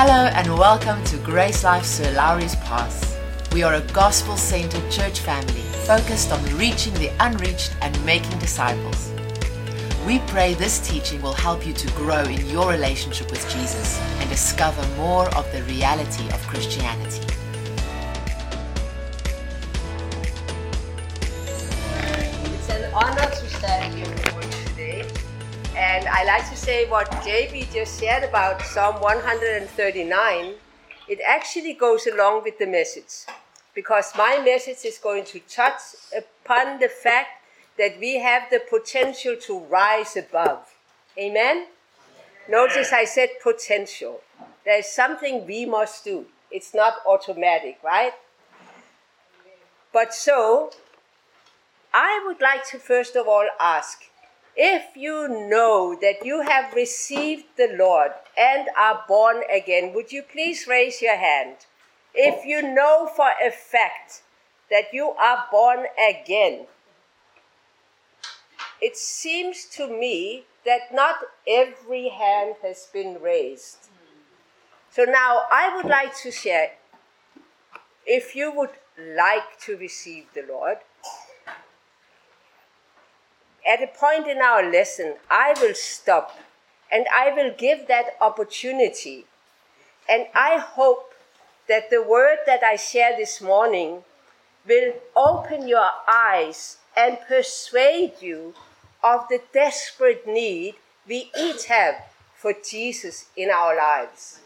Hello and welcome to Grace Life Sir Lowry's Pass. We are a gospel centered church family focused on reaching the unreached and making disciples. We pray this teaching will help you to grow in your relationship with Jesus and discover more of the reality of Christianity. It's an honor to stand here today. And I like to say what JB just said about Psalm 139. It actually goes along with the message. Because my message is going to touch upon the fact that we have the potential to rise above. Amen? Notice I said potential. There's something we must do. It's not automatic, right? But so, I would like to first of all ask if you know that you have received the Lord and are born again, would you please raise your hand? If you know for a fact that you are born again, it seems to me that not every hand has been raised. So now I would like to share if you would like to receive the Lord, at a point in our lesson, I will stop and I will give that opportunity. And I hope that the word that I share this morning will open your eyes and persuade you of the desperate need we each have for Jesus in our lives.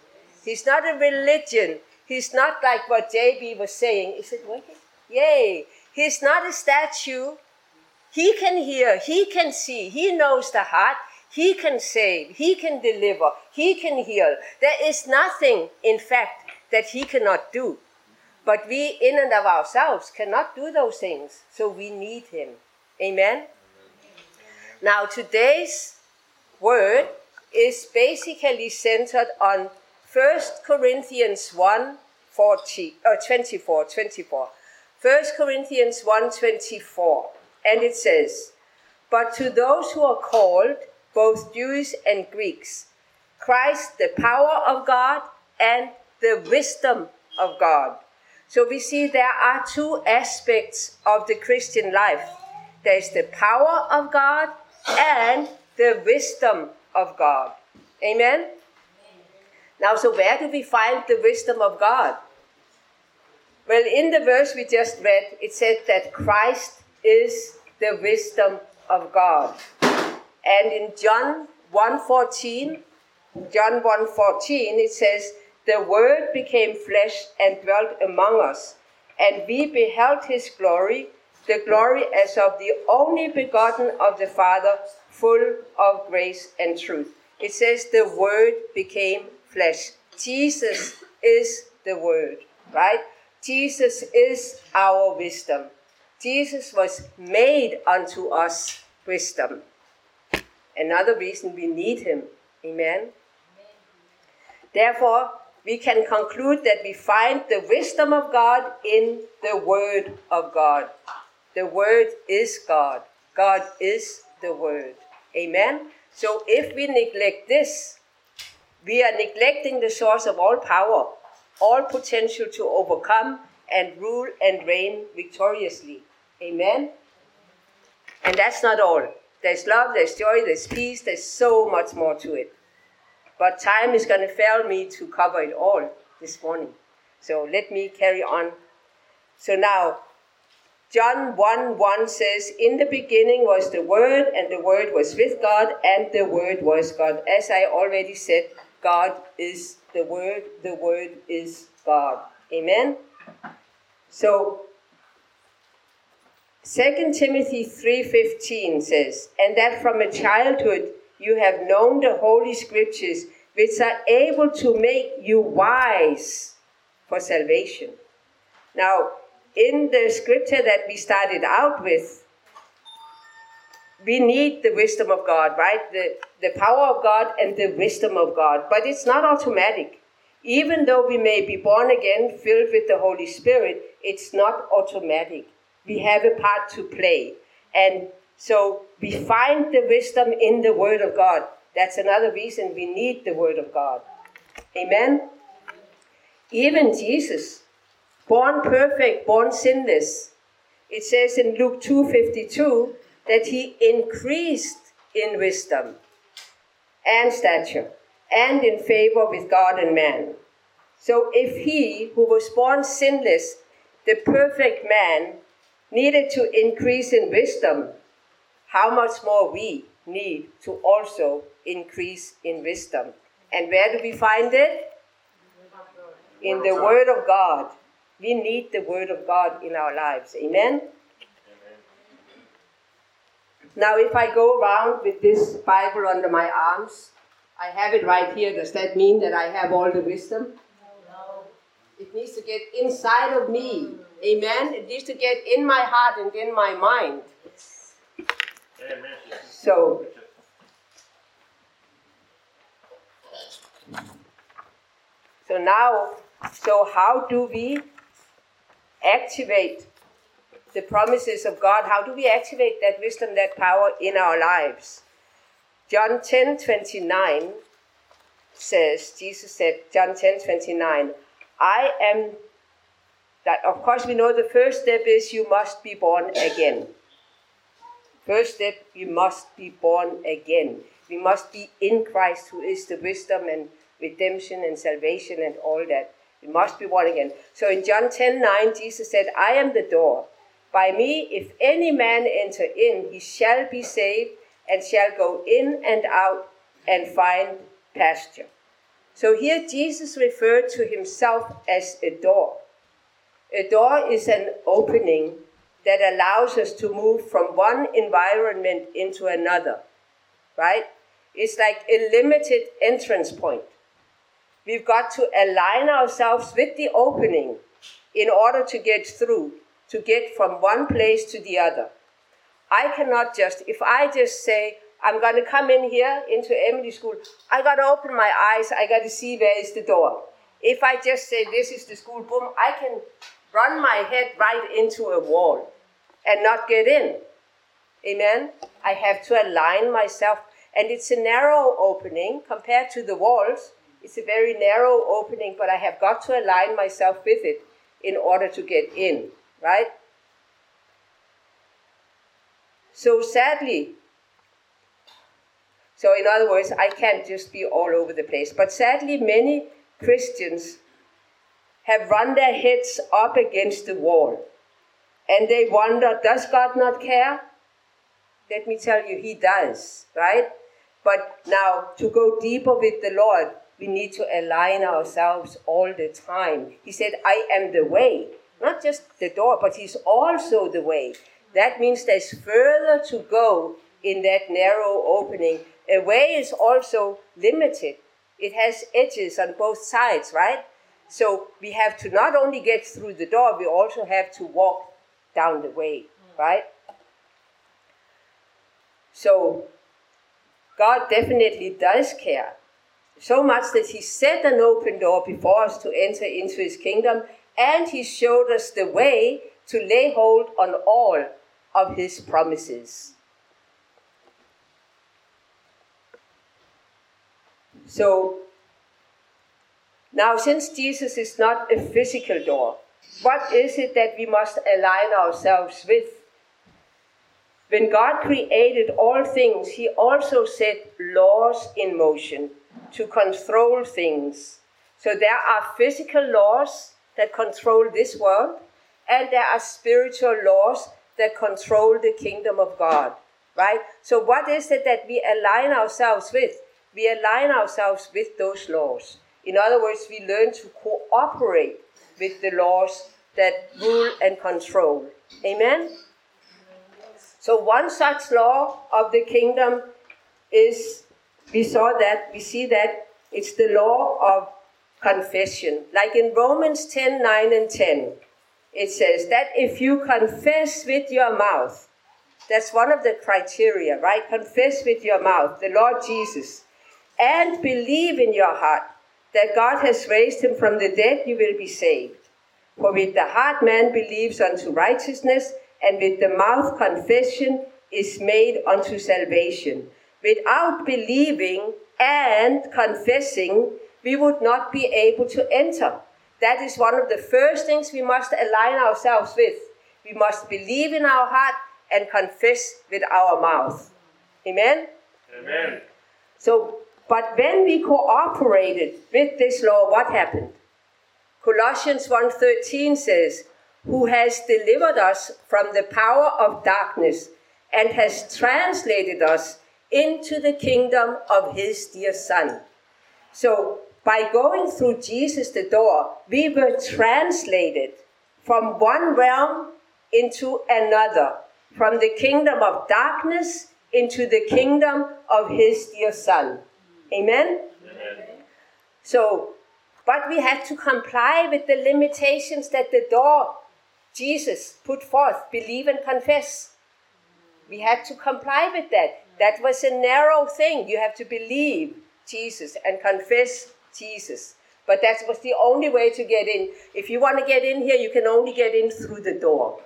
He's not a religion. He's not like what JB was saying. Is it working? Yay. He's not a statue. He can hear, he can see, he knows the heart, he can save, he can deliver, he can heal. There is nothing, in fact, that he cannot do. But we, in and of ourselves, cannot do those things. So we need him. Amen? Now, today's word is basically centered on 1 Corinthians 1 40, uh, 24, 24. 1 Corinthians 1 24. And it says, But to those who are called, both Jews and Greeks, Christ, the power of God and the wisdom of God. So we see there are two aspects of the Christian life there's the power of God and the wisdom of God. Amen? Now, so where do we find the wisdom of God? Well, in the verse we just read, it said that Christ is the wisdom of God. And in John 1:14, John 1:14 it says, "The word became flesh and dwelt among us, and we beheld his glory, the glory as of the only begotten of the Father, full of grace and truth." It says the word became flesh. Jesus is the word, right? Jesus is our wisdom. Jesus was made unto us wisdom. Another reason we need him. Amen. Therefore, we can conclude that we find the wisdom of God in the Word of God. The Word is God. God is the Word. Amen. So if we neglect this, we are neglecting the source of all power, all potential to overcome and rule and reign victoriously. Amen? And that's not all. There's love, there's joy, there's peace, there's so much more to it. But time is going to fail me to cover it all this morning. So let me carry on. So now, John 1 1 says, In the beginning was the Word, and the Word was with God, and the Word was God. As I already said, God is the Word, the Word is God. Amen? So 2 Timothy 3:15 says, "And that from a childhood you have known the holy scriptures which are able to make you wise for salvation." Now, in the scripture that we started out with, we need the wisdom of God, right? The, the power of God and the wisdom of God. But it's not automatic. Even though we may be born again, filled with the Holy Spirit, it's not automatic. We have a part to play. And so we find the wisdom in the Word of God. That's another reason we need the Word of God. Amen? Even Jesus, born perfect, born sinless, it says in Luke 2:52 that he increased in wisdom and stature and in favor with God and man. So if he who was born sinless, the perfect man, needed to increase in wisdom, how much more we need to also increase in wisdom. And where do we find it? In the Word of God. We need the Word of God in our lives. Amen? Now, if I go around with this Bible under my arms, I have it right here. Does that mean that I have all the wisdom? No. It needs to get inside of me. Amen? It needs to get in my heart and in my mind. Amen. So, so now, so how do we activate the promises of God? How do we activate that wisdom, that power in our lives? John 10 29 says, Jesus said, John 10 29, I am that of course we know the first step is you must be born again. First step, you must be born again. We must be in Christ, who is the wisdom and redemption and salvation and all that. We must be born again. So in John 10 9, Jesus said, I am the door. By me, if any man enter in, he shall be saved and shall go in and out and find pasture. So here Jesus referred to himself as a door. A door is an opening that allows us to move from one environment into another, right? It's like a limited entrance point. We've got to align ourselves with the opening in order to get through, to get from one place to the other. I cannot just, if I just say, I'm going to come in here into Emily School, I got to open my eyes, I got to see where is the door. If I just say, this is the school, boom, I can run my head right into a wall and not get in. Amen? I have to align myself. And it's a narrow opening compared to the walls. It's a very narrow opening, but I have got to align myself with it in order to get in, right? So sadly, so in other words, I can't just be all over the place. But sadly, many Christians have run their heads up against the wall and they wonder, does God not care? Let me tell you, He does, right? But now, to go deeper with the Lord, we need to align ourselves all the time. He said, I am the way. Not just the door, but He's also the way. That means there's further to go in that narrow opening. A way is also limited, it has edges on both sides, right? So we have to not only get through the door, we also have to walk down the way, mm. right? So God definitely does care. So much that He set an open door before us to enter into His kingdom, and He showed us the way to lay hold on all of His promises. So, now since Jesus is not a physical door, what is it that we must align ourselves with? When God created all things, He also set laws in motion to control things. So there are physical laws that control this world, and there are spiritual laws that control the kingdom of God, right? So, what is it that we align ourselves with? We align ourselves with those laws. In other words, we learn to cooperate with the laws that rule and control. Amen? So, one such law of the kingdom is we saw that, we see that it's the law of confession. Like in Romans 10 9 and 10, it says that if you confess with your mouth, that's one of the criteria, right? Confess with your mouth the Lord Jesus and believe in your heart that God has raised him from the dead, you will be saved. For with the heart man believes unto righteousness, and with the mouth confession is made unto salvation. Without believing and confessing, we would not be able to enter that is one of the first things we must align ourselves with. We must believe in our heart and confess with our mouth. Amen? Amen. So, but when we cooperated with this law, what happened? Colossians 1:13 says, "Who has delivered us from the power of darkness and has translated us into the kingdom of his dear son." So, by going through Jesus the door, we were translated from one realm into another, from the kingdom of darkness into the kingdom of his dear son. Amen? Amen. So, but we had to comply with the limitations that the door Jesus put forth believe and confess. We had to comply with that. That was a narrow thing. You have to believe Jesus and confess Jesus. But that was the only way to get in. If you want to get in here, you can only get in through the door.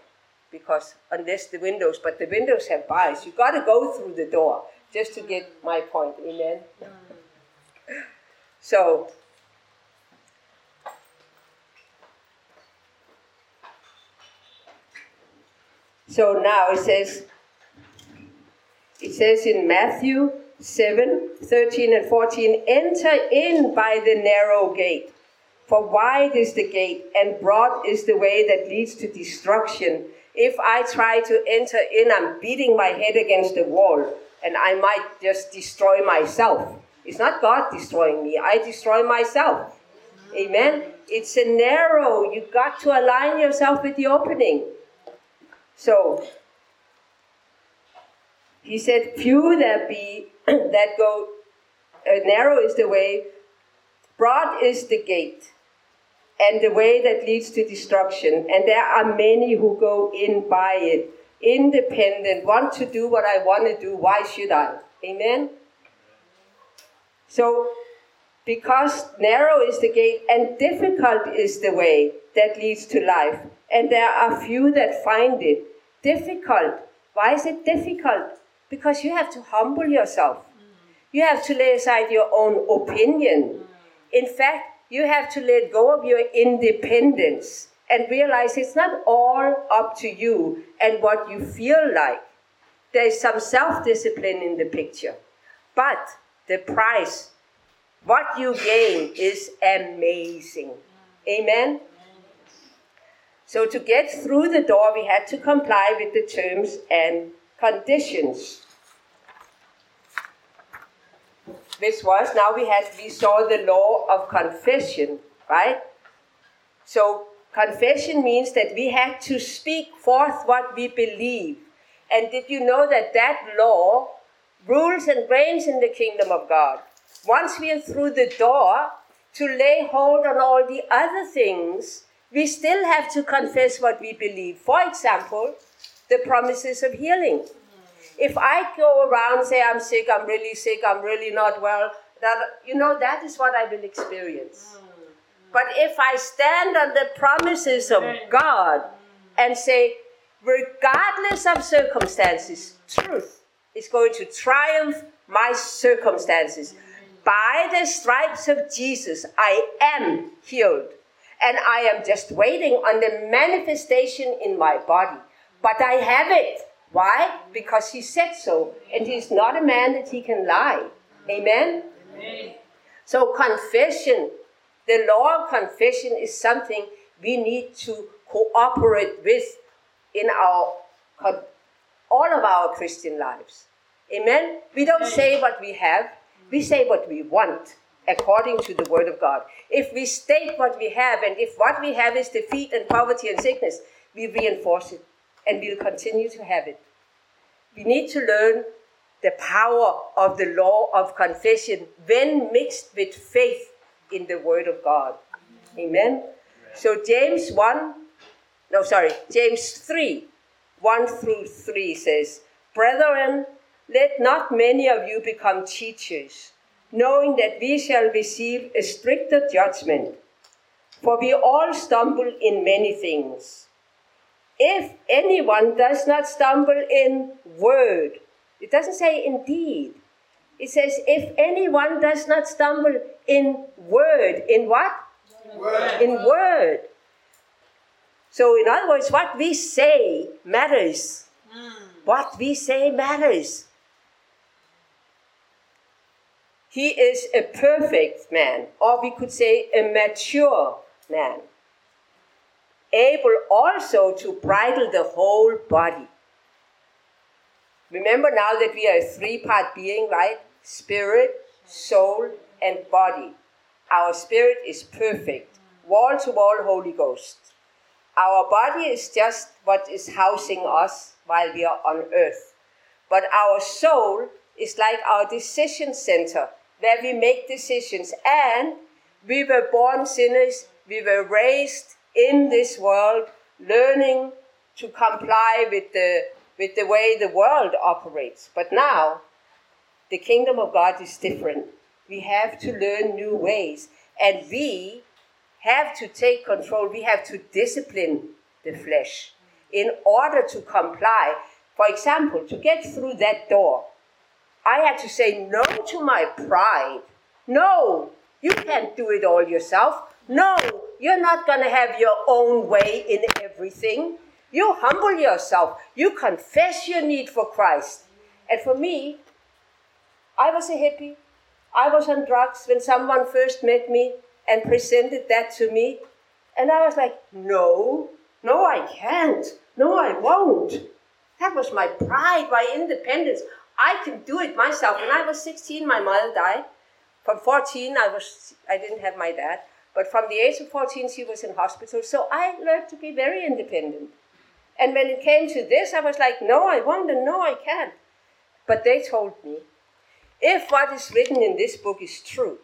Because unless the windows, but the windows have bars, you've got to go through the door just to get my point. Amen. So So now it says, it says in Matthew 7 13 and 14, enter in by the narrow gate. For wide is the gate, and broad is the way that leads to destruction. If I try to enter in, I'm beating my head against the wall, and I might just destroy myself. It's not God destroying me, I destroy myself. Amen. It's a narrow, you got to align yourself with the opening. So he said, Few there be that go, uh, narrow is the way, broad is the gate, and the way that leads to destruction. And there are many who go in by it, independent, want to do what I want to do. Why should I? Amen? So, because narrow is the gate and difficult is the way that leads to life, and there are few that find it difficult. Why is it difficult? Because you have to humble yourself. You have to lay aside your own opinion. In fact, you have to let go of your independence and realize it's not all up to you and what you feel like. There is some self discipline in the picture. But the price, what you gain, is amazing. Amen? So to get through the door, we had to comply with the terms and conditions. This was now we had we saw the law of confession, right? So confession means that we had to speak forth what we believe. And did you know that that law rules and reigns in the kingdom of God? Once we are through the door, to lay hold on all the other things, we still have to confess what we believe. For example, the promises of healing. If I go around say I'm sick, I'm really sick, I'm really not well, that you know that is what I will experience. But if I stand on the promises of God and say, regardless of circumstances, truth is going to triumph my circumstances. By the stripes of Jesus, I am healed. And I am just waiting on the manifestation in my body. But I have it. Why? Because he said so. And he's not a man that he can lie. Amen? Amen. So, confession, the law of confession is something we need to cooperate with in our all of our Christian lives. Amen? We don't say what we have, we say what we want according to the Word of God. If we state what we have, and if what we have is defeat and poverty and sickness, we reinforce it and we'll continue to have it. We need to learn the power of the law of confession when mixed with faith in the Word of God. Amen. So, James 1, no, sorry, James 3, 1 through 3 says, Brethren, let not many of you become teachers knowing that we shall receive a stricter judgment. For we all stumble in many things. If anyone does not stumble in word, it doesn't say in deed. It says, if anyone does not stumble in word, in what? Word. In word. So, in other words, what we say matters. Mm. What we say matters. He is a perfect man, or we could say a mature man, able also to bridle the whole body. Remember now that we are a three part being, right? Spirit, soul, and body. Our spirit is perfect, wall to wall Holy Ghost. Our body is just what is housing us while we are on earth. But our soul is like our decision center where we make decisions. And we were born sinners, we were raised in this world, learning to comply with the, with the way the world operates. But now, the kingdom of God is different. We have to learn new ways. And we have to take control, we have to discipline the flesh in order to comply. For example, to get through that door, I had to say no to my pride. No, you can't do it all yourself. No, you're not going to have your own way in everything. You humble yourself. You confess your need for Christ. And for me, I was a hippie. I was on drugs when someone first met me and presented that to me. And I was like, no, no, I can't. No, I won't. That was my pride, my independence. I can do it myself. When I was 16, my mother died. From 14, I was I didn't have my dad. But from the age of 14, she was in hospital. So I learned to be very independent. And when it came to this, I was like, no, I won't, and no, I can't. But they told me, if what is written in this book is true,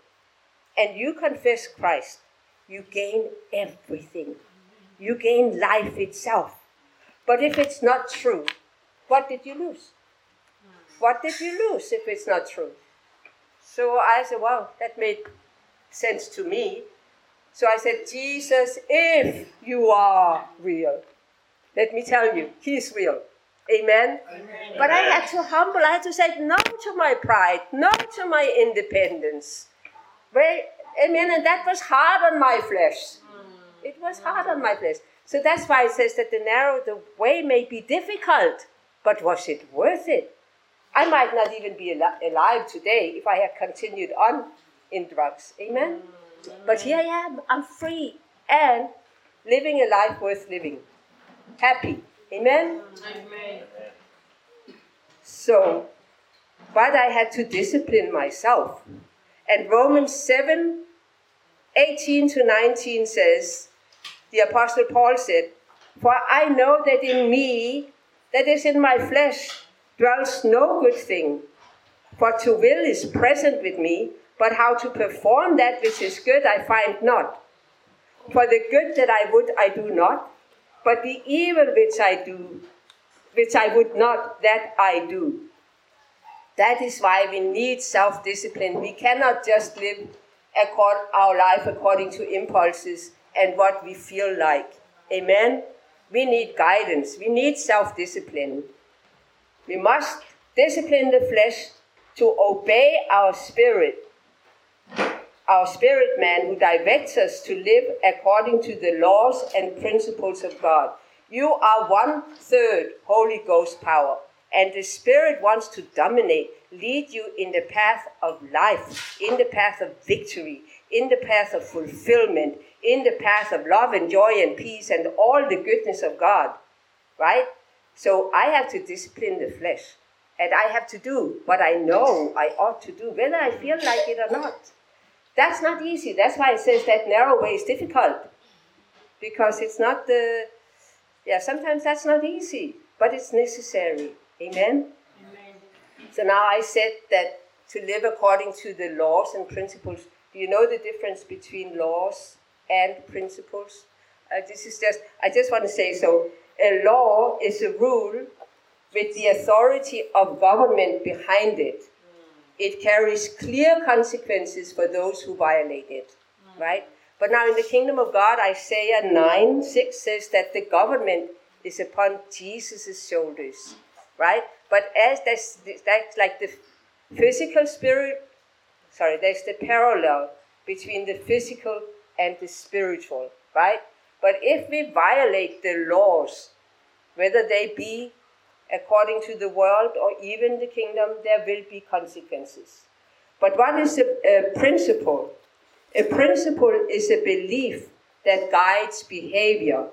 and you confess Christ, you gain everything. You gain life itself. But if it's not true, what did you lose? What did you lose if it's not true? So I said, well, that made sense to me. So I said, Jesus, if you are real, let me tell you, He's real. Amen? Amen? But I had to humble, I had to say no to my pride, no to my independence. Very, amen. And that was hard on my flesh. Mm. It was hard on my flesh. So that's why it says that the narrow, the way may be difficult, but was it worth it? I might not even be al- alive today if I had continued on in drugs. Amen? Mm. But here I am. I'm free and living a life worth living. Happy. Amen? Amen. So, but I had to discipline myself. And Romans 7 18 to 19 says, the Apostle Paul said, For I know that in me, that is in my flesh, dwells no good thing. For to will is present with me, but how to perform that which is good I find not. For the good that I would I do not, but the evil which I do, which I would not, that I do. That is why we need self discipline. We cannot just live accord, our life according to impulses and what we feel like. Amen? We need guidance. We need self discipline. We must discipline the flesh to obey our spirit, our spirit man who directs us to live according to the laws and principles of God. You are one third Holy Ghost power, and the Spirit wants to dominate, lead you in the path of life, in the path of victory, in the path of fulfillment, in the path of love and joy and peace and all the goodness of God, right? So I have to discipline the flesh. And I have to do what I know I ought to do, whether I feel like it or not. That's not easy. That's why it says that narrow way is difficult. Because it's not the, yeah, sometimes that's not easy, but it's necessary. Amen? Amen. So now I said that to live according to the laws and principles, do you know the difference between laws and principles. Uh, this is just, I just want to say so. A law is a rule with the authority of government behind it. It carries clear consequences for those who violate it, right? But now in the kingdom of God, Isaiah 9 6 says that the government is upon Jesus' shoulders, right? But as that's, that's like the physical spirit, sorry, there's the parallel between the physical and the spiritual, right? But if we violate the laws, whether they be according to the world or even the kingdom, there will be consequences. But what is a, a principle? A principle is a belief that guides behavior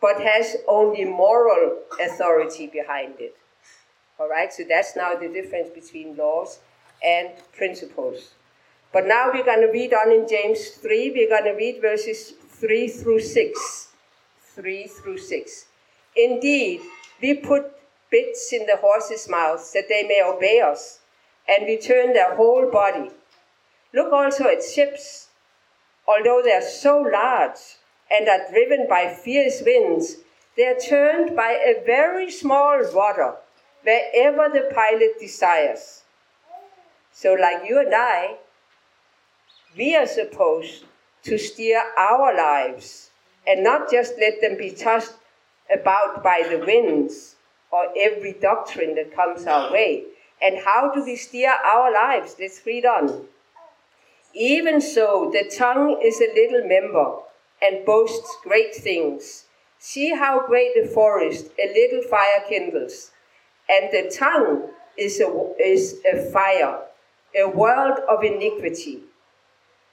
but has only moral authority behind it. All right, so that's now the difference between laws and principles. But now we're going to read on in James 3, we're going to read verses 3 through 6. 3 through 6. Indeed, we put bits in the horses' mouths that they may obey us, and we turn their whole body. Look also at ships. Although they are so large and are driven by fierce winds, they are turned by a very small rudder wherever the pilot desires. So, like you and I, we are supposed to steer our lives and not just let them be tossed about by the winds or every doctrine that comes our way. And how do we steer our lives? Let's read on. Even so, the tongue is a little member and boasts great things. See how great a forest a little fire kindles. And the tongue is a, is a fire, a world of iniquity.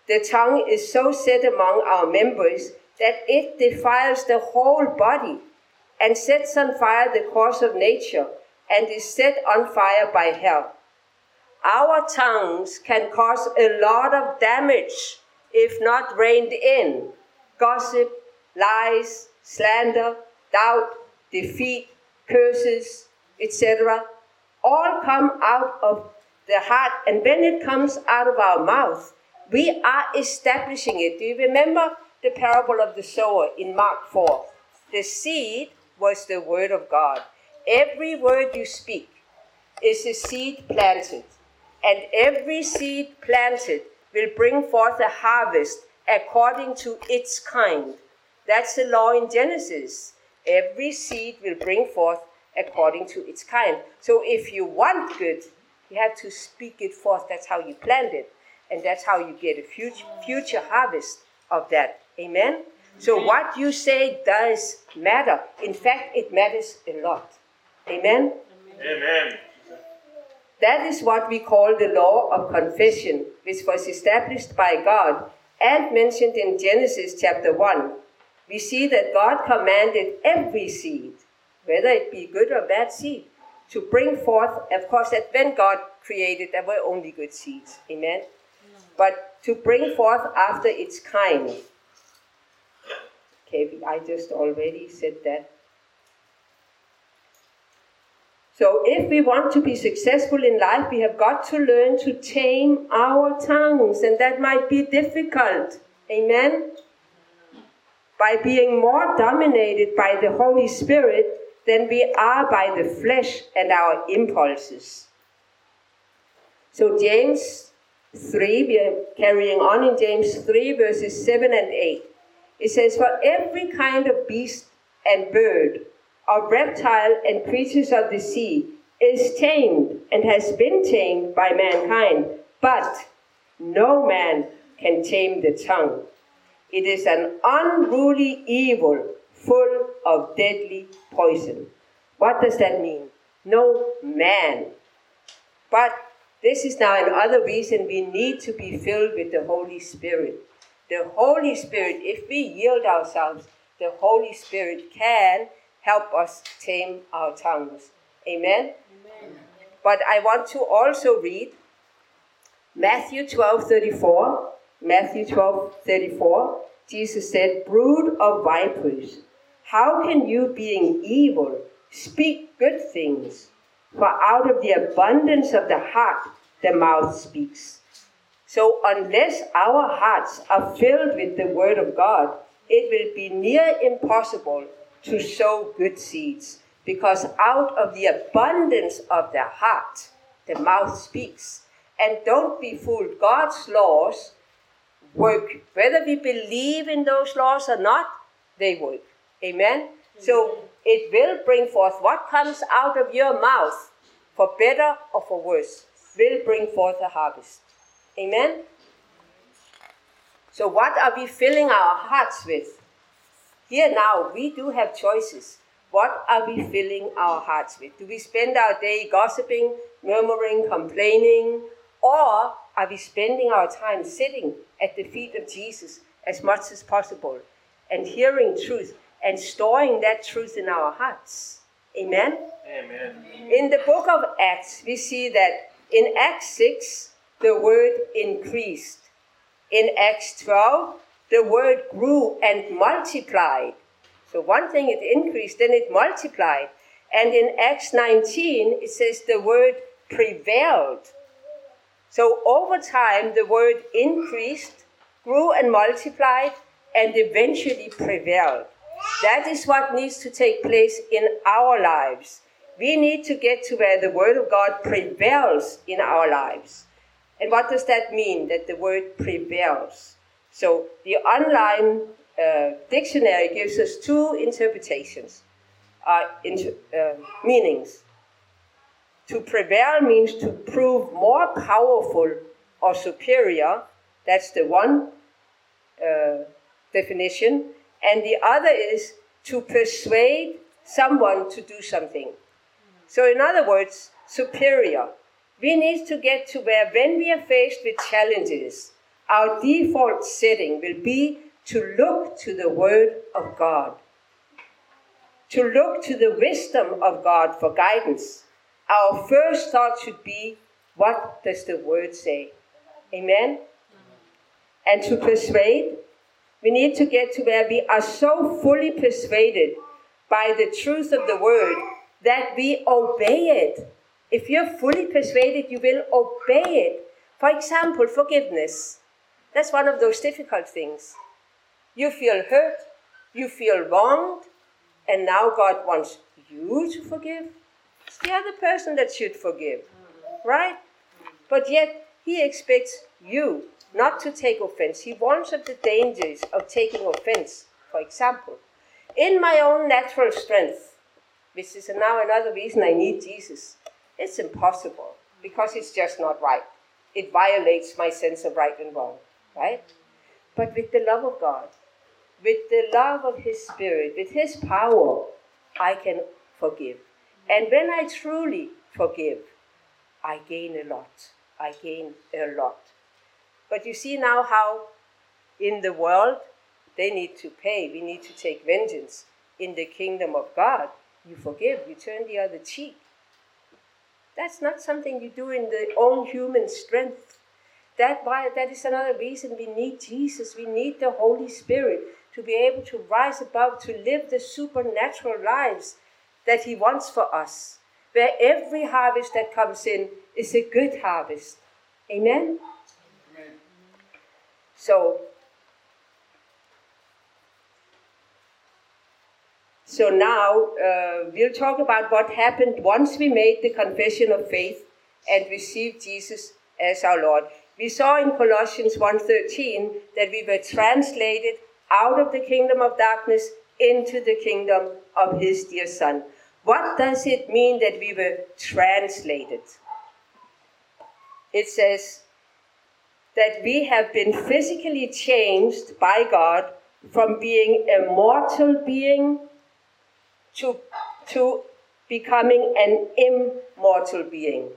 The tongue is so set among our members that it defiles the whole body and sets on fire the course of nature and is set on fire by hell. Our tongues can cause a lot of damage if not reined in. Gossip, lies, slander, doubt, defeat, curses, etc. all come out of the heart, and when it comes out of our mouth, we are establishing it. Do you remember the parable of the sower in Mark 4? The seed was the word of God. Every word you speak is a seed planted, and every seed planted will bring forth a harvest according to its kind. That's the law in Genesis. Every seed will bring forth according to its kind. So if you want good, you have to speak it forth. That's how you plant it. And that's how you get a future, future harvest of that. Amen? So what you say does matter. In fact, it matters a lot. Amen? Amen. That is what we call the law of confession, which was established by God and mentioned in Genesis chapter 1. We see that God commanded every seed whether it be good or bad seed, to bring forth, of course, that when God created, there were only good seeds. Amen? But to bring forth after its kind. Okay, I just already said that. So, if we want to be successful in life, we have got to learn to tame our tongues, and that might be difficult. Amen? By being more dominated by the Holy Spirit, than we are by the flesh and our impulses. So, James 3, we are carrying on in James 3, verses 7 and 8. It says, For every kind of beast and bird, of reptile and creatures of the sea, is tamed and has been tamed by mankind, but no man can tame the tongue. It is an unruly evil full of deadly poison. What does that mean? No man. But this is now another reason we need to be filled with the Holy Spirit. The Holy Spirit, if we yield ourselves, the Holy Spirit can help us tame our tongues. Amen? Amen. But I want to also read Matthew 12 34. Matthew 12 34. Jesus said, Brood of vipers, how can you, being evil, speak good things? For out of the abundance of the heart, the mouth speaks. So, unless our hearts are filled with the Word of God, it will be near impossible to sow good seeds. Because out of the abundance of the heart, the mouth speaks. And don't be fooled, God's laws work. Whether we believe in those laws or not, they work. Amen? So it will bring forth what comes out of your mouth, for better or for worse, will bring forth a harvest. Amen? So, what are we filling our hearts with? Here now, we do have choices. What are we filling our hearts with? Do we spend our day gossiping, murmuring, complaining, or are we spending our time sitting at the feet of Jesus as much as possible and hearing truth and storing that truth in our hearts? Amen? Amen. In the book of Acts, we see that in Acts 6, the word increased. In Acts 12, the word grew and multiplied. So one thing it increased, then it multiplied. And in Acts 19, it says the word prevailed. So over time, the word increased, grew and multiplied, and eventually prevailed. That is what needs to take place in our lives. We need to get to where the Word of God prevails in our lives. And what does that mean, that the word prevails? So the online uh, dictionary gives us two interpretations, uh, inter- uh, meanings. To prevail means to prove more powerful or superior. That's the one uh, definition. And the other is to persuade someone to do something. So, in other words, superior. We need to get to where, when we are faced with challenges, our default setting will be to look to the Word of God, to look to the wisdom of God for guidance. Our first thought should be, what does the Word say? Amen? And to persuade, we need to get to where we are so fully persuaded by the truth of the Word that we obey it. If you're fully persuaded, you will obey it. For example, forgiveness. That's one of those difficult things. You feel hurt, you feel wronged, and now God wants you to forgive. It's the other person that should forgive, right? But yet, He expects you not to take offense. He warns of the dangers of taking offense, for example. In my own natural strength, which is now another reason I need Jesus, it's impossible because it's just not right. It violates my sense of right and wrong, right? But with the love of God, with the love of His Spirit, with His power, I can forgive. And when I truly forgive, I gain a lot. I gain a lot. But you see now how in the world they need to pay, we need to take vengeance. In the kingdom of God, you forgive, you turn the other cheek. That's not something you do in the own human strength. That, why, that is another reason we need Jesus. We need the Holy Spirit to be able to rise above, to live the supernatural lives that He wants for us. Where every harvest that comes in is a good harvest. Amen? Amen. So, so now uh, we'll talk about what happened once we made the confession of faith and received Jesus as our Lord. We saw in Colossians 1:13 that we were translated out of the kingdom of darkness into the kingdom of his dear son. What does it mean that we were translated? It says that we have been physically changed by God from being a mortal being to, to becoming an immortal being.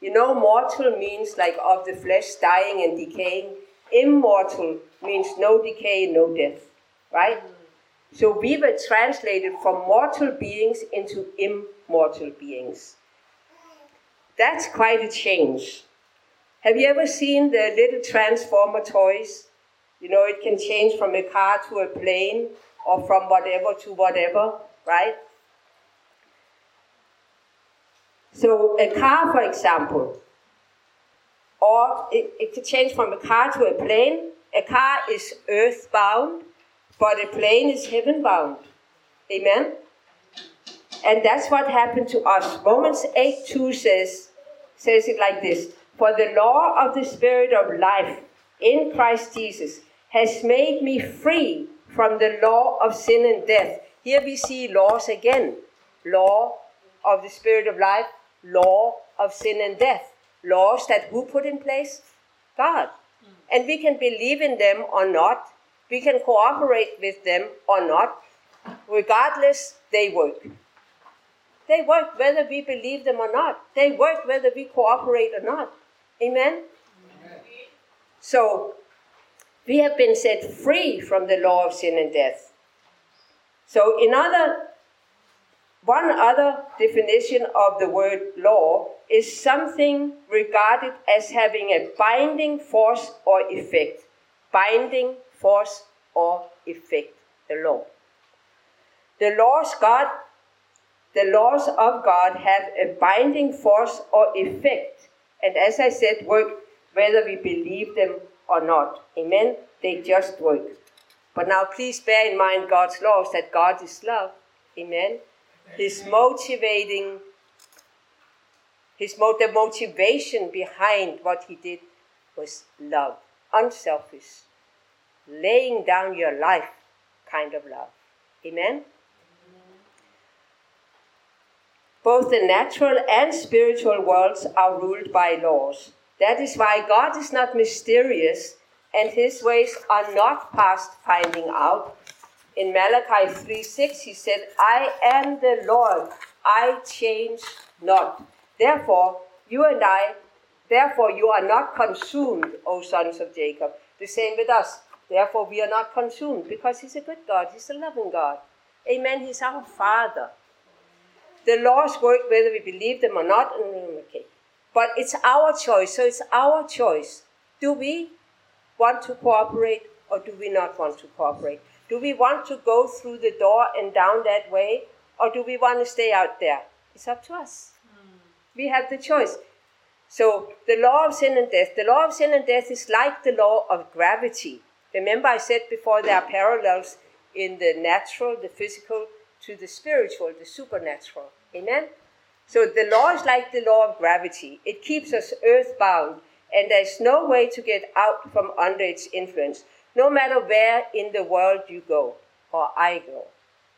You know, mortal means like of the flesh dying and decaying. Immortal means no decay, no death, right? So we were translated from mortal beings into immortal beings. That's quite a change. Have you ever seen the little transformer toys? You know, it can change from a car to a plane or from whatever to whatever, right? So, a car, for example, or it, it can change from a car to a plane. A car is earthbound, but a plane is heaven bound. Amen? And that's what happened to us. Romans 8 2 says, says it like this For the law of the Spirit of life in Christ Jesus has made me free from the law of sin and death. Here we see laws again law of the Spirit of life, law of sin and death. Laws that who put in place? God. And we can believe in them or not. We can cooperate with them or not. Regardless, they work. They work whether we believe them or not. They work whether we cooperate or not. Amen? Amen? So, we have been set free from the law of sin and death. So, in other, one other definition of the word law is something regarded as having a binding force or effect. Binding force or effect, the law. The laws God the laws of God have a binding force or effect, and as I said, work whether we believe them or not. Amen? They just work. But now please bear in mind God's laws that God is love. Amen? His motivating, his the motivation behind what he did was love, unselfish, laying down your life kind of love. Amen? Both the natural and spiritual worlds are ruled by laws. That is why God is not mysterious and his ways are not past finding out. In Malachi 3 6, he said, I am the Lord, I change not. Therefore, you and I, therefore, you are not consumed, O sons of Jacob. The same with us. Therefore, we are not consumed because he's a good God, he's a loving God. Amen. He's our Father. The laws work whether we believe them or not. Okay. But it's our choice. So it's our choice. Do we want to cooperate or do we not want to cooperate? Do we want to go through the door and down that way or do we want to stay out there? It's up to us. Mm. We have the choice. So the law of sin and death, the law of sin and death is like the law of gravity. Remember, I said before there are parallels in the natural, the physical, to the spiritual, the supernatural. Amen? So the law is like the law of gravity. It keeps us earthbound, and there's no way to get out from under its influence, no matter where in the world you go, or I go.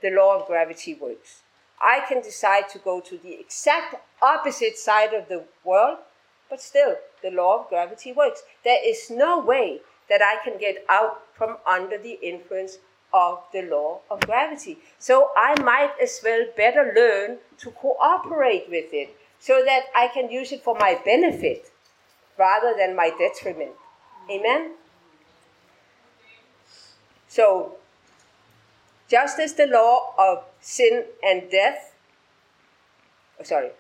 The law of gravity works. I can decide to go to the exact opposite side of the world, but still, the law of gravity works. There is no way that I can get out from under the influence of the law of gravity. So I might as well better learn to cooperate with it so that I can use it for my benefit rather than my detriment. Amen? So, just as the law of sin and death, oh, sorry,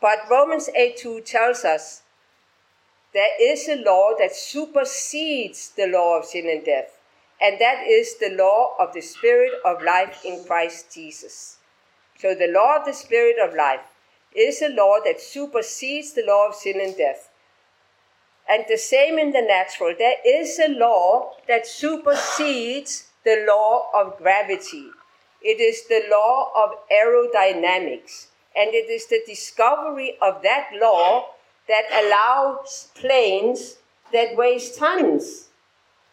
but Romans 8 2 tells us there is a law that supersedes the law of sin and death and that is the law of the Spirit of life in Christ Jesus. So, the law of the Spirit of life is a law that supersedes the law of sin and death. And the same in the natural. There is a law that supersedes the law of gravity. It is the law of aerodynamics. And it is the discovery of that law that allows planes that weigh tons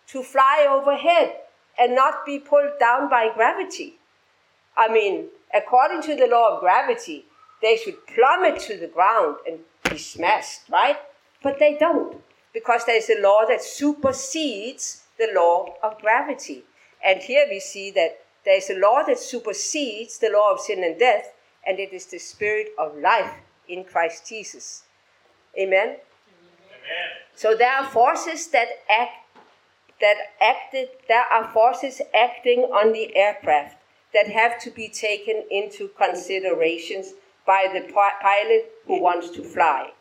to fly overhead and not be pulled down by gravity. I mean, according to the law of gravity, they should plummet to the ground and be smashed, right? But they don't, because there's a law that supersedes the law of gravity. And here we see that there's a law that supersedes the law of sin and death, and it is the spirit of life in Christ Jesus. Amen? Amen. So there are forces that act that acted, there are forces acting on the aircraft that have to be taken into considerations by the pilot who wants to fly.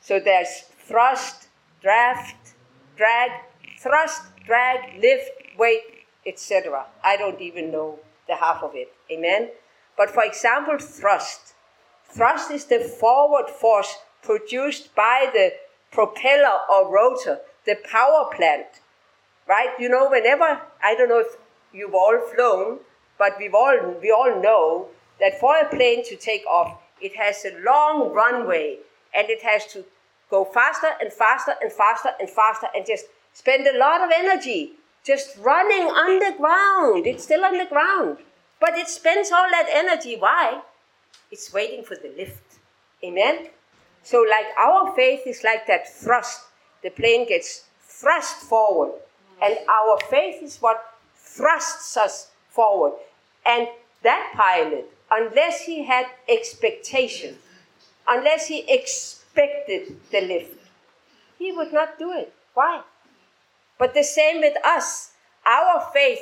So there's thrust, draft, drag, thrust, drag, lift, weight, etc. I don't even know the half of it. Amen? But for example, thrust. Thrust is the forward force produced by the propeller or rotor the power plant, right? You know, whenever, I don't know if you've all flown, but we've all, we all know that for a plane to take off, it has a long runway and it has to go faster and faster and faster and faster and just spend a lot of energy just running underground. It's still underground. But it spends all that energy. Why? It's waiting for the lift. Amen? So, like our faith is like that thrust the plane gets thrust forward. And our faith is what thrusts us forward. And that pilot, unless he had expectation, unless he expected the lift, he would not do it. Why? But the same with us. Our faith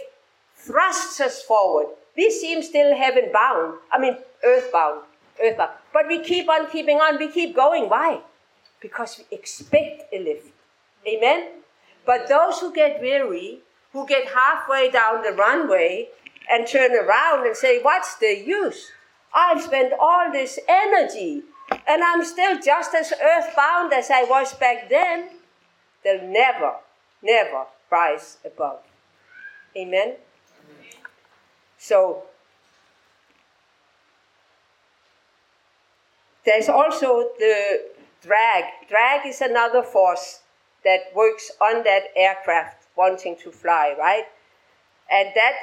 thrusts us forward. We seem still heaven bound, I mean, earthbound, earthbound. But we keep on keeping on, we keep going. Why? Because we expect a lift. Amen? But those who get weary, who get halfway down the runway and turn around and say, What's the use? I've spent all this energy and I'm still just as earthbound as I was back then. They'll never, never rise above. Amen? So, there's also the drag. Drag is another force that works on that aircraft wanting to fly, right? And that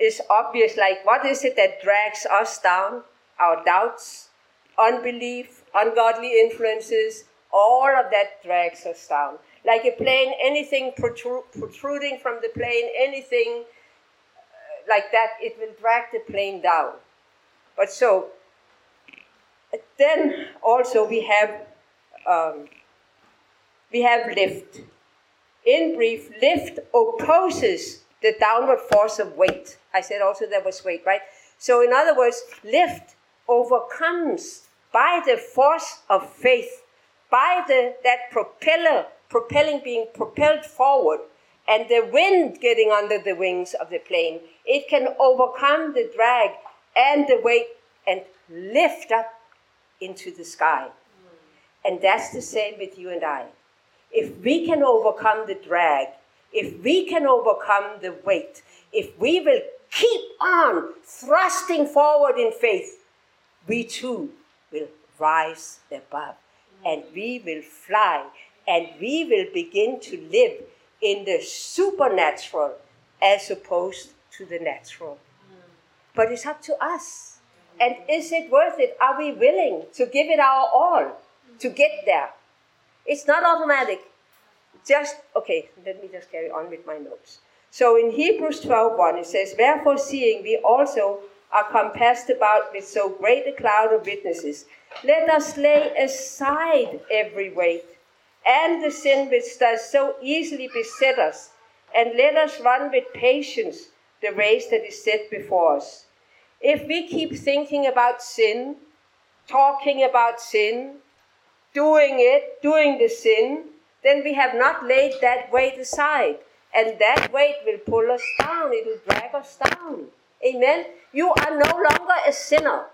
is obvious. Like, what is it that drags us down? Our doubts, unbelief, ungodly influences, all of that drags us down. Like a plane, anything protruding from the plane, anything uh, like that, it will drag the plane down. But so, then also we have um, we have lift. In brief, lift opposes the downward force of weight. I said also there was weight, right? So, in other words, lift overcomes by the force of faith, by the, that propeller, propelling being propelled forward, and the wind getting under the wings of the plane, it can overcome the drag and the weight and lift up into the sky. And that's the same with you and I if we can overcome the drag, if we can overcome the weight, if we will keep on thrusting forward in faith, we too will rise above and we will fly and we will begin to live in the supernatural as opposed to the natural. But it's up to us. And is it worth it? Are we willing to give it our all to get there? It's not automatic. Just, okay, let me just carry on with my notes. So in Hebrews 12.1 it says, Wherefore seeing we also are compassed about with so great a cloud of witnesses, let us lay aside every weight and the sin which does so easily beset us, and let us run with patience the race that is set before us. If we keep thinking about sin, talking about sin, doing it, doing the sin, then we have not laid that weight aside. And that weight will pull us down, it will drag us down. Amen. You are no longer a sinner.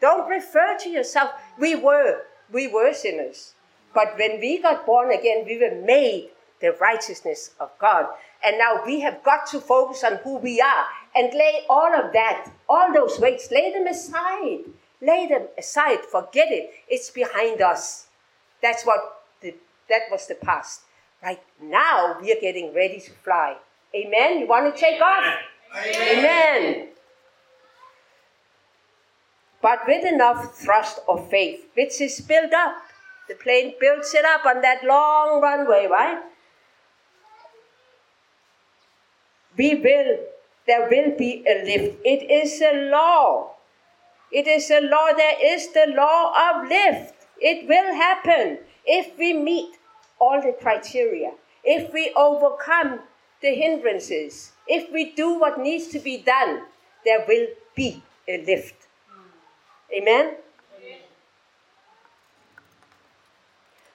Don't refer to yourself. We were, we were sinners. But when we got born again, we were made the righteousness of God. And now we have got to focus on who we are and lay all of that, all those weights, lay them aside. Lay them aside. Forget it. It's behind us. That's what the, that was the past. Right now, we are getting ready to fly. Amen. You want to take off? Amen. Amen. But with enough thrust of faith, which is built up, the plane builds it up on that long runway, right? We will, there will be a lift. It is a law. It is a law. There is the law of lift. It will happen if we meet all the criteria, if we overcome the hindrances, if we do what needs to be done, there will be a lift. Amen?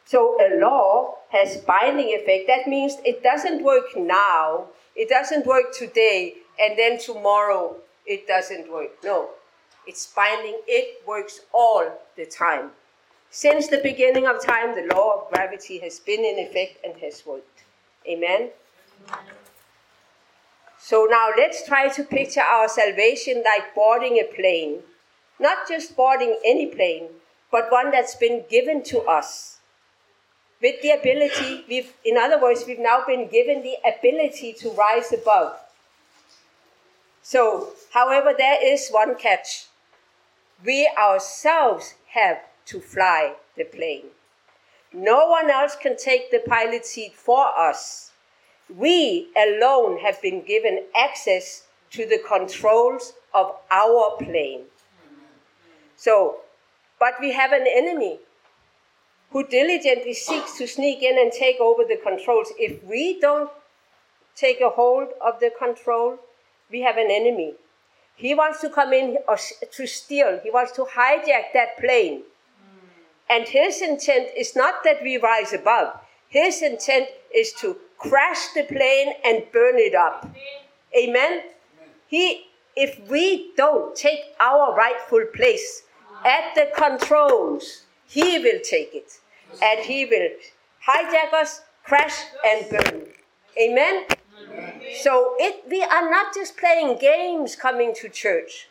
So a law has binding effect. That means it doesn't work now, it doesn't work today, and then tomorrow it doesn't work. No, it's binding, it works all the time. Since the beginning of time, the law of gravity has been in effect and has worked. Amen? So now let's try to picture our salvation like boarding a plane. Not just boarding any plane, but one that's been given to us. With the ability, we've, in other words, we've now been given the ability to rise above. So, however, there is one catch. We ourselves have to fly the plane. No one else can take the pilot seat for us. We alone have been given access to the controls of our plane. So, but we have an enemy who diligently seeks to sneak in and take over the controls. If we don't take a hold of the control, we have an enemy. He wants to come in to steal, he wants to hijack that plane. Hmm. And his intent is not that we rise above, his intent is to crash the plane and burn it up. Amen? He, if we don't take our rightful place ah. at the controls, he will take it. And he will hijack us, crash, and burn. Amen? So it, we are not just playing games coming to church.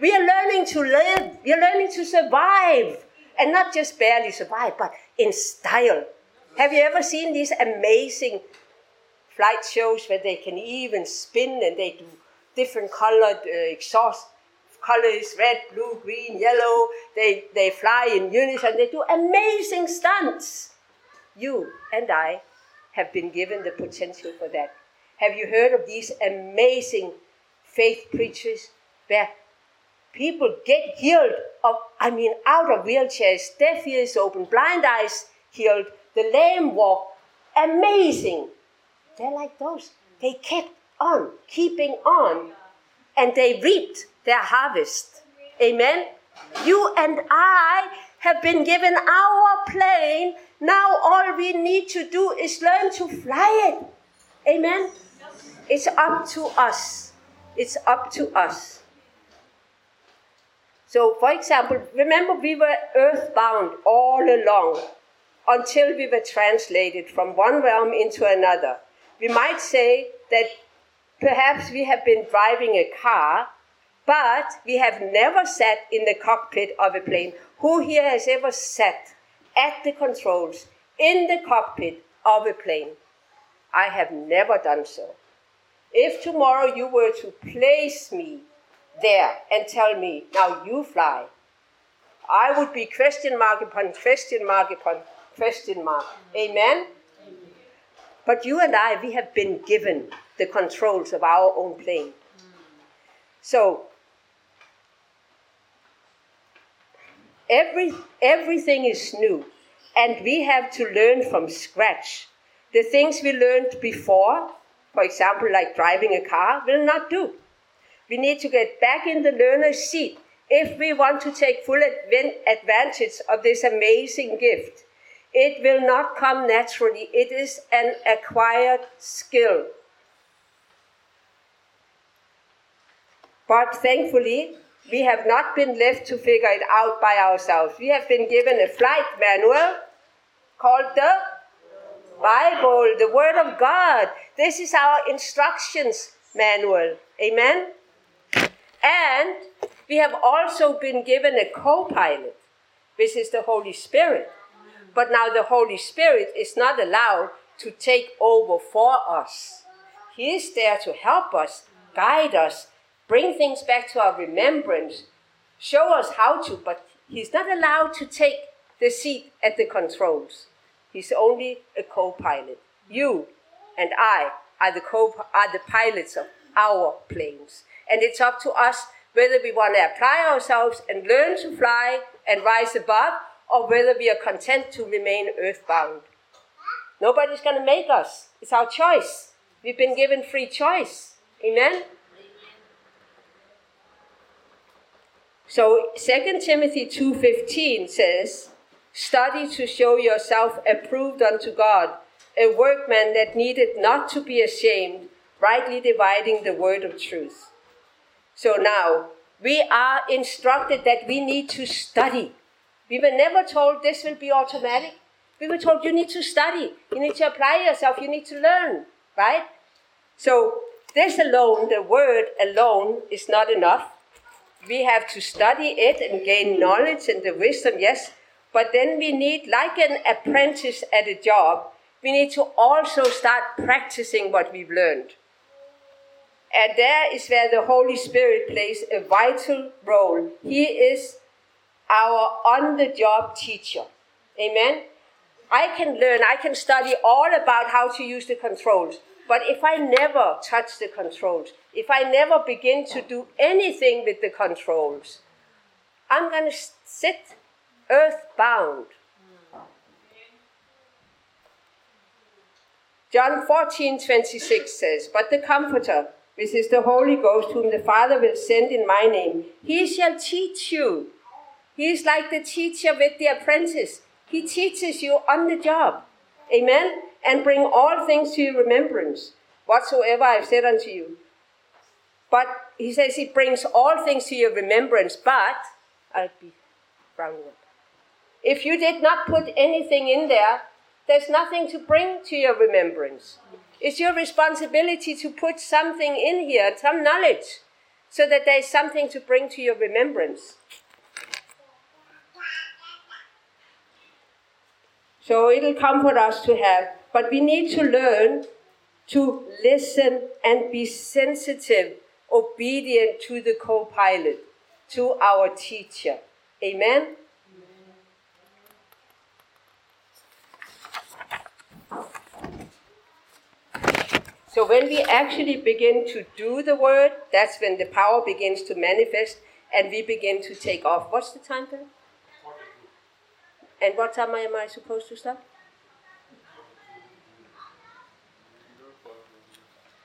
We are learning to live. We are learning to survive. And not just barely survive, but in style. Have you ever seen these amazing flight shows where they can even spin and they do different colored uh, exhaust colors red, blue, green, yellow. They, they fly in unison. They do amazing stunts. You and I have been given the potential for that. Have you heard of these amazing faith preachers where people get healed of, I mean, out of wheelchairs, deaf ears open, blind eyes healed, the lame walk. Amazing. They're like those. They kept on, keeping on, and they reaped their harvest. Amen. You and I have been given our plane. Now all we need to do is learn to fly it. Amen. It's up to us. It's up to us. So, for example, remember we were earthbound all along until we were translated from one realm into another. We might say that perhaps we have been driving a car but we have never sat in the cockpit of a plane. Who here has ever sat at the controls in the cockpit of a plane? I have never done so. If tomorrow you were to place me there and tell me, now you fly, I would be question mark upon question mark upon question mark. Amen? But you and I, we have been given the controls of our own plane. So Every, everything is new, and we have to learn from scratch. The things we learned before, for example, like driving a car, will not do. We need to get back in the learner's seat if we want to take full advantage of this amazing gift. It will not come naturally, it is an acquired skill. But thankfully, we have not been left to figure it out by ourselves. We have been given a flight manual called the Bible, the Word of God. This is our instructions manual. Amen? And we have also been given a co pilot, which is the Holy Spirit. But now the Holy Spirit is not allowed to take over for us. He is there to help us, guide us, bring things back to our remembrance, show us how to, but he's not allowed to take the seat at the controls. He's only a co-pilot. You and I are the co are the pilots of our planes. And it's up to us whether we want to apply ourselves and learn to fly and rise above, or whether we are content to remain earthbound. Nobody's going to make us. It's our choice. We've been given free choice. Amen? So 2 Timothy 2:15 says, "Study to show yourself approved unto God, a workman that needed not to be ashamed, rightly dividing the word of truth." So now we are instructed that we need to study. We were never told this will be automatic. We were told you need to study, you need to apply yourself, you need to learn, right? So this alone, the word alone, is not enough we have to study it and gain knowledge and the wisdom, yes, but then we need, like an apprentice at a job, we need to also start practicing what we've learned. And there is where the Holy Spirit plays a vital role. He is our on the job teacher. Amen? I can learn, I can study all about how to use the controls. But if I never touch the controls, if I never begin to do anything with the controls, I'm going to sit earthbound. John 14, 26 says, But the Comforter, which is the Holy Ghost, whom the Father will send in my name, he shall teach you. He is like the teacher with the apprentice. He teaches you on the job. Amen? And bring all things to your remembrance, whatsoever I've said unto you. But he says he brings all things to your remembrance, but I'll be rounding. If you did not put anything in there, there's nothing to bring to your remembrance. It's your responsibility to put something in here, some knowledge, so that there's something to bring to your remembrance. So it'll comfort us to have, but we need to learn to listen and be sensitive, obedient to the co pilot, to our teacher. Amen? So when we actually begin to do the word, that's when the power begins to manifest and we begin to take off. What's the time then? And what time am I supposed to stop?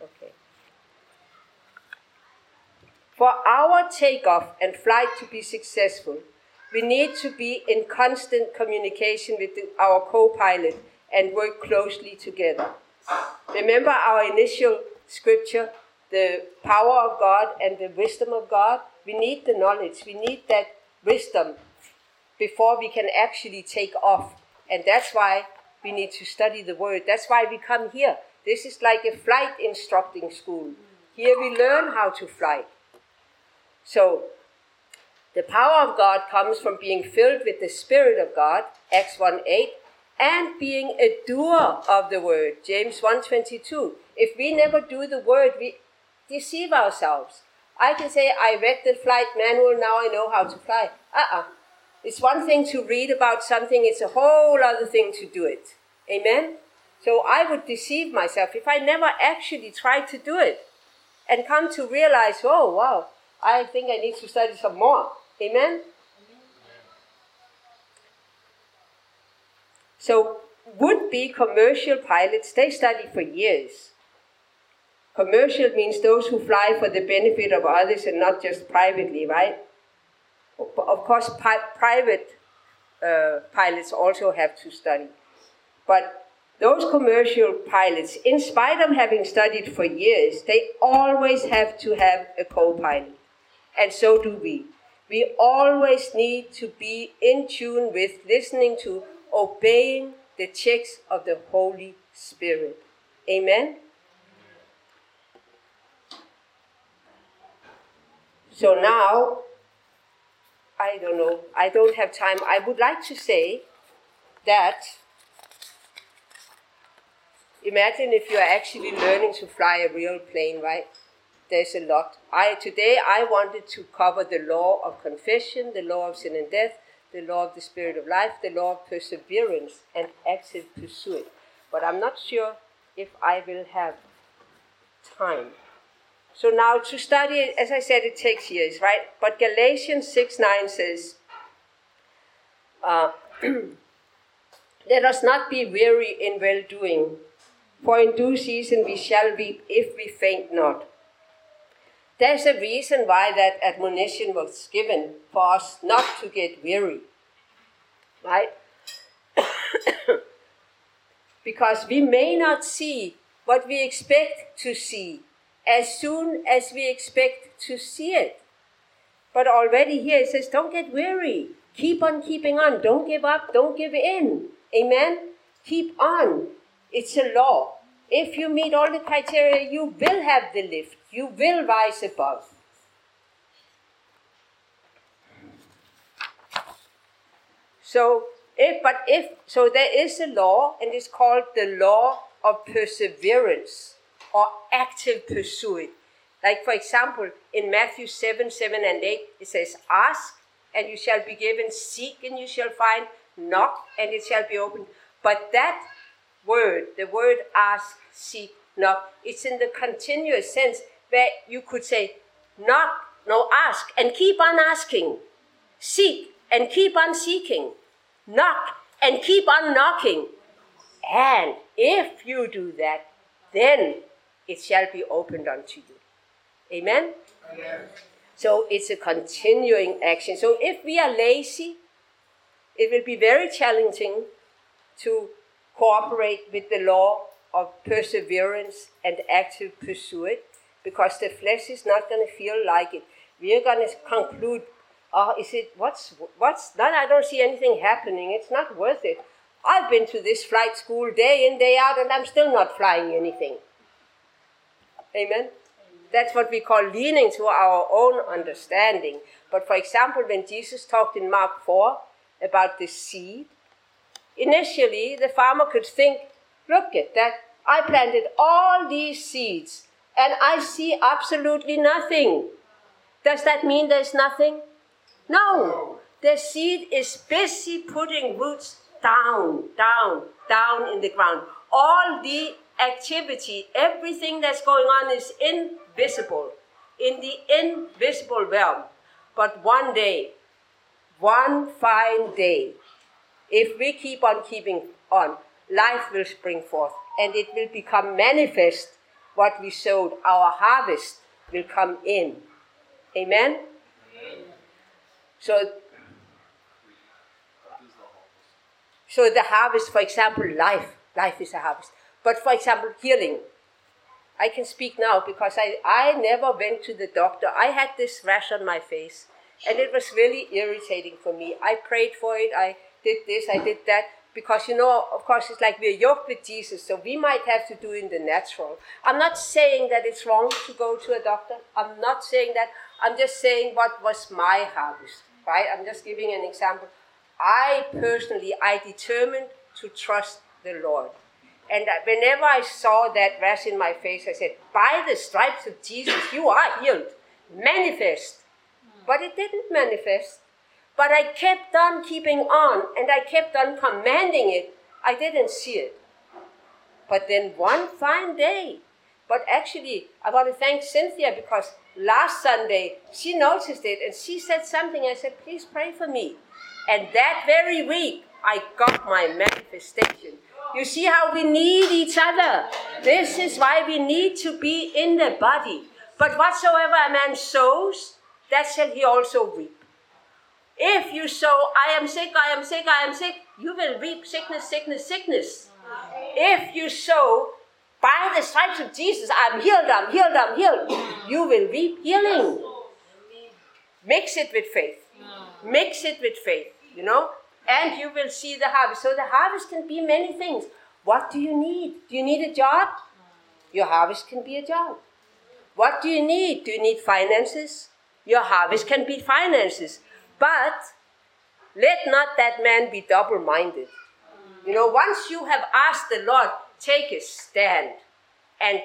Okay. For our takeoff and flight to be successful, we need to be in constant communication with our co pilot and work closely together. Remember our initial scripture the power of God and the wisdom of God? We need the knowledge, we need that wisdom before we can actually take off. And that's why we need to study the word. That's why we come here. This is like a flight instructing school. Here we learn how to fly. So, the power of God comes from being filled with the Spirit of God, Acts 1 8, and being a doer of the word, James 1.22. If we never do the word, we deceive ourselves. I can say, I read the flight manual, now I know how to fly. Uh-uh. It's one thing to read about something, it's a whole other thing to do it. Amen? So I would deceive myself if I never actually tried to do it and come to realize, oh, wow, I think I need to study some more. Amen? So, would be commercial pilots, they study for years. Commercial means those who fly for the benefit of others and not just privately, right? Of course, pi- private uh, pilots also have to study. But those commercial pilots, in spite of having studied for years, they always have to have a co pilot. And so do we. We always need to be in tune with listening to, obeying the checks of the Holy Spirit. Amen? So now I don't know, I don't have time. I would like to say that imagine if you are actually learning to fly a real plane, right? There's a lot. I today I wanted to cover the law of confession, the law of sin and death, the law of the spirit of life, the law of perseverance and active pursuit. But I'm not sure if I will have time. So now to study as I said, it takes years, right? But Galatians 6 9 says, uh, Let us not be weary in well doing, for in due season we shall reap if we faint not. There's a reason why that admonition was given for us not to get weary, right? because we may not see what we expect to see as soon as we expect to see it. But already here it says, don't get weary. Keep on keeping on. Don't give up. Don't give in. Amen? Keep on. It's a law. If you meet all the criteria, you will have the lift. You will rise above. So, if, but if, so there is a law, and it's called the law of perseverance or active pursuit. Like, for example, in Matthew 7 7 and 8, it says, Ask and you shall be given, seek and you shall find, knock and it shall be opened. But that word, the word ask, seek, knock, it's in the continuous sense where you could say, knock, no, ask, and keep on asking. Seek, and keep on seeking. Knock, and keep on knocking. And if you do that, then it shall be opened unto you. Amen? Amen? So it's a continuing action. So if we are lazy, it will be very challenging to cooperate with the law of perseverance and active pursuit because the flesh is not going to feel like it. We are going to conclude, oh, is it, what's, what's, not, I don't see anything happening. It's not worth it. I've been to this flight school day in, day out, and I'm still not flying anything. Amen? That's what we call leaning to our own understanding. But for example, when Jesus talked in Mark 4 about the seed, initially the farmer could think, look at that, I planted all these seeds and I see absolutely nothing. Does that mean there's nothing? No. The seed is busy putting roots down, down, down in the ground. All the activity, everything that's going on is invisible, in the invisible realm. But one day, one fine day, if we keep on keeping on, life will spring forth and it will become manifest what we sowed. Our harvest will come in. Amen? So, so the harvest, for example, life. Life is a harvest. But for example, healing. I can speak now because I, I never went to the doctor. I had this rash on my face and it was really irritating for me. I prayed for it, I did this, I did that because you know, of course, it's like we're yoked with Jesus, so we might have to do in the natural. I'm not saying that it's wrong to go to a doctor. I'm not saying that. I'm just saying what was my harvest, right? I'm just giving an example. I personally, I determined to trust the Lord. And whenever I saw that rash in my face, I said, By the stripes of Jesus, you are healed. Manifest. But it didn't manifest. But I kept on keeping on and I kept on commanding it. I didn't see it. But then one fine day, but actually, I want to thank Cynthia because last Sunday she noticed it and she said something. I said, please pray for me. And that very week, I got my manifestation. You see how we need each other. This is why we need to be in the body. But whatsoever a man sows, that shall he also reap. If you sow, I am sick, I am sick, I am sick, you will reap sickness, sickness, sickness. If you sow, by the stripes of Jesus, I'm healed, I'm healed, I'm healed, you will reap healing. Mix it with faith. Mix it with faith, you know, and you will see the harvest. So the harvest can be many things. What do you need? Do you need a job? Your harvest can be a job. What do you need? Do you need finances? Your harvest can be finances. But let not that man be double minded. You know, once you have asked the Lord, take a stand and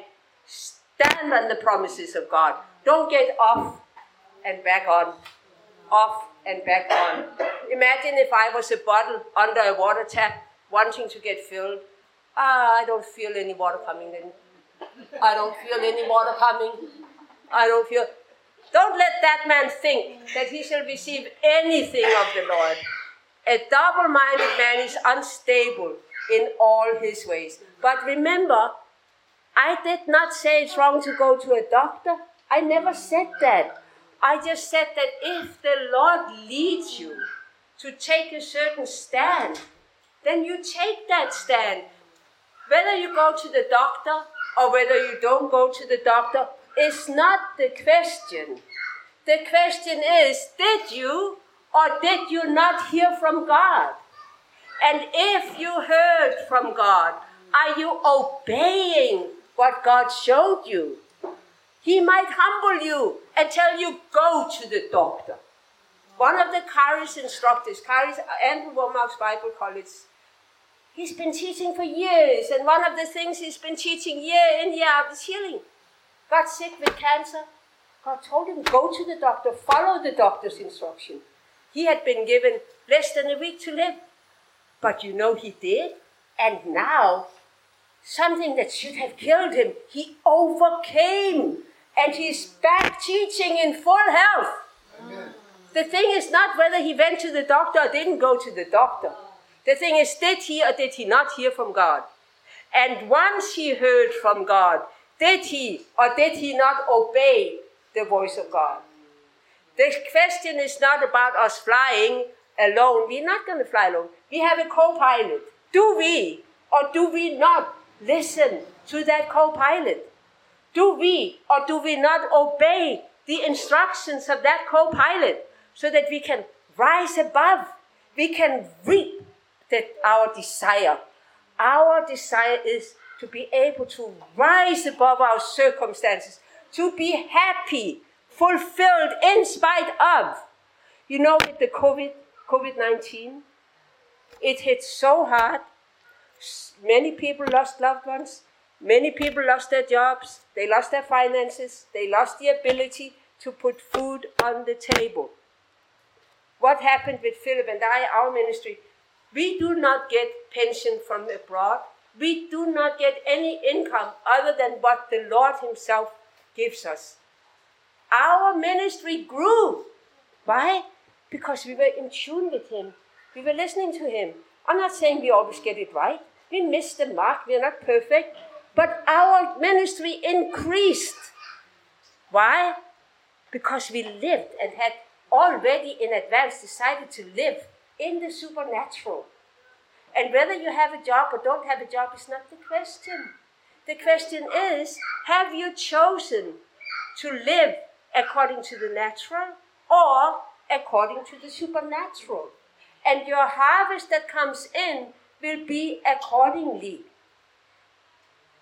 stand on the promises of God. Don't get off and back on, off and back on. Imagine if I was a bottle under a water tap wanting to get filled. Ah, I don't feel any water coming then. I don't feel any water coming. I don't feel. Don't let that man think that he shall receive anything of the Lord. A double minded man is unstable in all his ways. But remember, I did not say it's wrong to go to a doctor. I never said that. I just said that if the Lord leads you to take a certain stand, then you take that stand. Whether you go to the doctor or whether you don't go to the doctor, is not the question. The question is did you or did you not hear from God? And if you heard from God, are you obeying what God showed you? He might humble you and tell you, go to the doctor. One of the Charis instructors, Charis, Andrew Wommack's Bible College, he's been teaching for years, and one of the things he's been teaching year in, year out is healing got sick with cancer. God told him, go to the doctor, follow the doctor's instruction. He had been given less than a week to live. But you know he did, And now, something that should have killed him, he overcame. And he's back teaching in full health. Amen. The thing is not whether he went to the doctor or didn't go to the doctor. The thing is, did he or did he not hear from God? And once he heard from God, did he or did he not obey the voice of God? The question is not about us flying alone. We're not going to fly alone. We have a co pilot. Do we or do we not listen to that co pilot? Do we or do we not obey the instructions of that co pilot so that we can rise above? We can reap that our desire. Our desire is to be able to rise above our circumstances, to be happy, fulfilled in spite of. You know, with the COVID, COVID-19, it hit so hard. Many people lost loved ones. Many people lost their jobs. They lost their finances. They lost the ability to put food on the table. What happened with Philip and I, our ministry, we do not get pension from abroad. We do not get any income other than what the Lord Himself gives us. Our ministry grew. Why? Because we were in tune with Him. We were listening to Him. I'm not saying we always get it right. We missed the mark. We're not perfect. But our ministry increased. Why? Because we lived and had already in advance decided to live in the supernatural. And whether you have a job or don't have a job is not the question. The question is have you chosen to live according to the natural or according to the supernatural? And your harvest that comes in will be accordingly.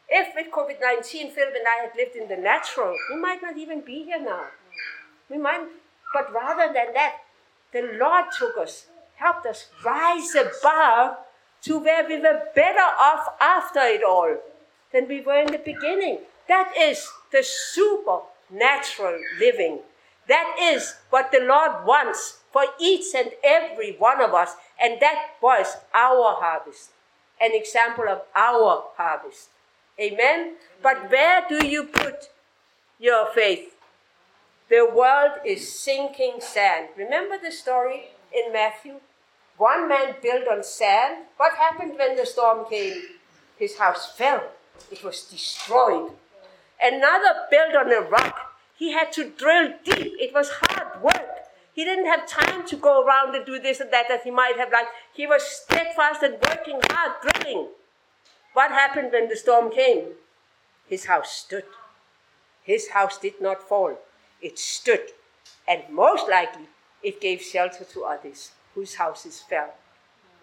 If with COVID 19, Philip and I had lived in the natural, we might not even be here now. We might, but rather than that, the Lord took us helped us rise above to where we were better off after it all than we were in the beginning. That is the supernatural living. That is what the Lord wants for each and every one of us. And that was our harvest, an example of our harvest. Amen? But where do you put your faith? The world is sinking sand. Remember the story in Matthew? One man built on sand. What happened when the storm came? His house fell. It was destroyed. Another built on a rock. He had to drill deep. It was hard work. He didn't have time to go around and do this and that that he might have liked. He was steadfast and working hard, drilling. What happened when the storm came? His house stood. His house did not fall. It stood. And most likely, it gave shelter to others whose houses fell.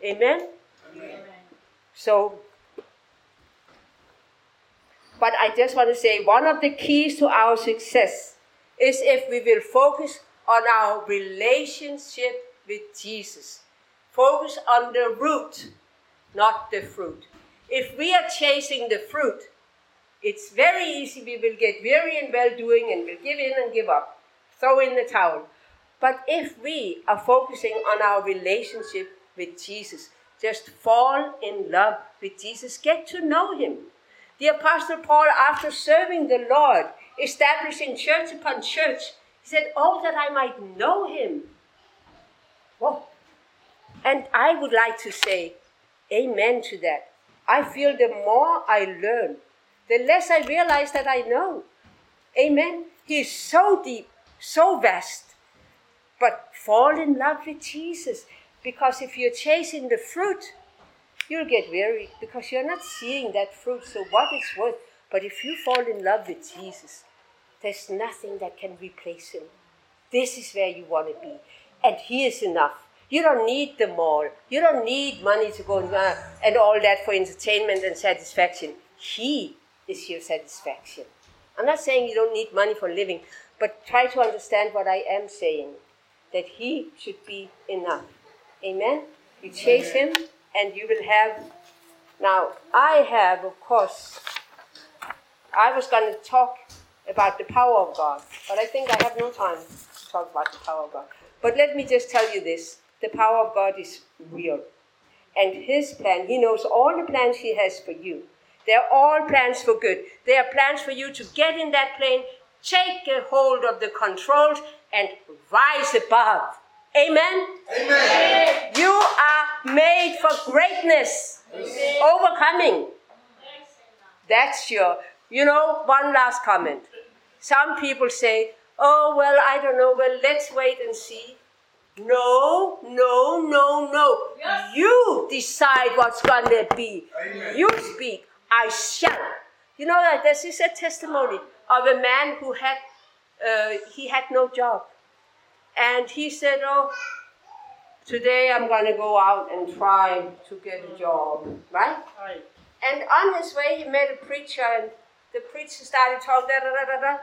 Amen? Amen? So, but I just want to say one of the keys to our success is if we will focus on our relationship with Jesus. Focus on the root, not the fruit. If we are chasing the fruit, it's very easy we will get weary and well doing and we'll give in and give up, throw in the towel. But if we are focusing on our relationship with Jesus, just fall in love with Jesus, get to know Him. The Apostle Paul, after serving the Lord, establishing church upon church, he said, Oh, that I might know Him. Whoa. And I would like to say, Amen to that. I feel the more I learn, the less I realize that I know. Amen. He is so deep, so vast, but fall in love with Jesus. Because if you're chasing the fruit, you'll get weary because you're not seeing that fruit. So, what it's worth. But if you fall in love with Jesus, there's nothing that can replace him. This is where you want to be. And he is enough. You don't need the mall. You don't need money to go uh, and all that for entertainment and satisfaction. He is your satisfaction. I'm not saying you don't need money for living, but try to understand what I am saying that He should be enough. Amen? You chase Him and you will have. Now, I have, of course, I was going to talk about the power of God, but I think I have no time to talk about the power of God. But let me just tell you this the power of God is real. and His plan. He knows all the plans He has for you. They're all plans for good. They are plans for you to get in that plane, take a hold of the controls, and rise above. Amen? Amen. You are made for greatness, overcoming. That's your, you know, one last comment. Some people say, oh, well, I don't know, well, let's wait and see. No, no, no, no. You decide what's going to be. Amen. You speak. I shall. You know that this is a testimony of a man who had uh, he had no job, and he said, "Oh, today I'm going to go out and try to get a job." Right? Right. And on his way, he met a preacher, and the preacher started talking. Da, da, da, da, da.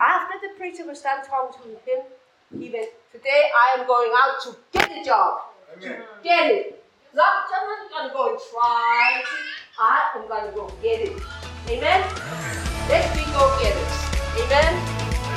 After the preacher was done talking to him, he went, Today I am going out to get a job. Amen. Get it. Not just going to go and try. I am going to go get it. Amen? Let me go get it. Amen?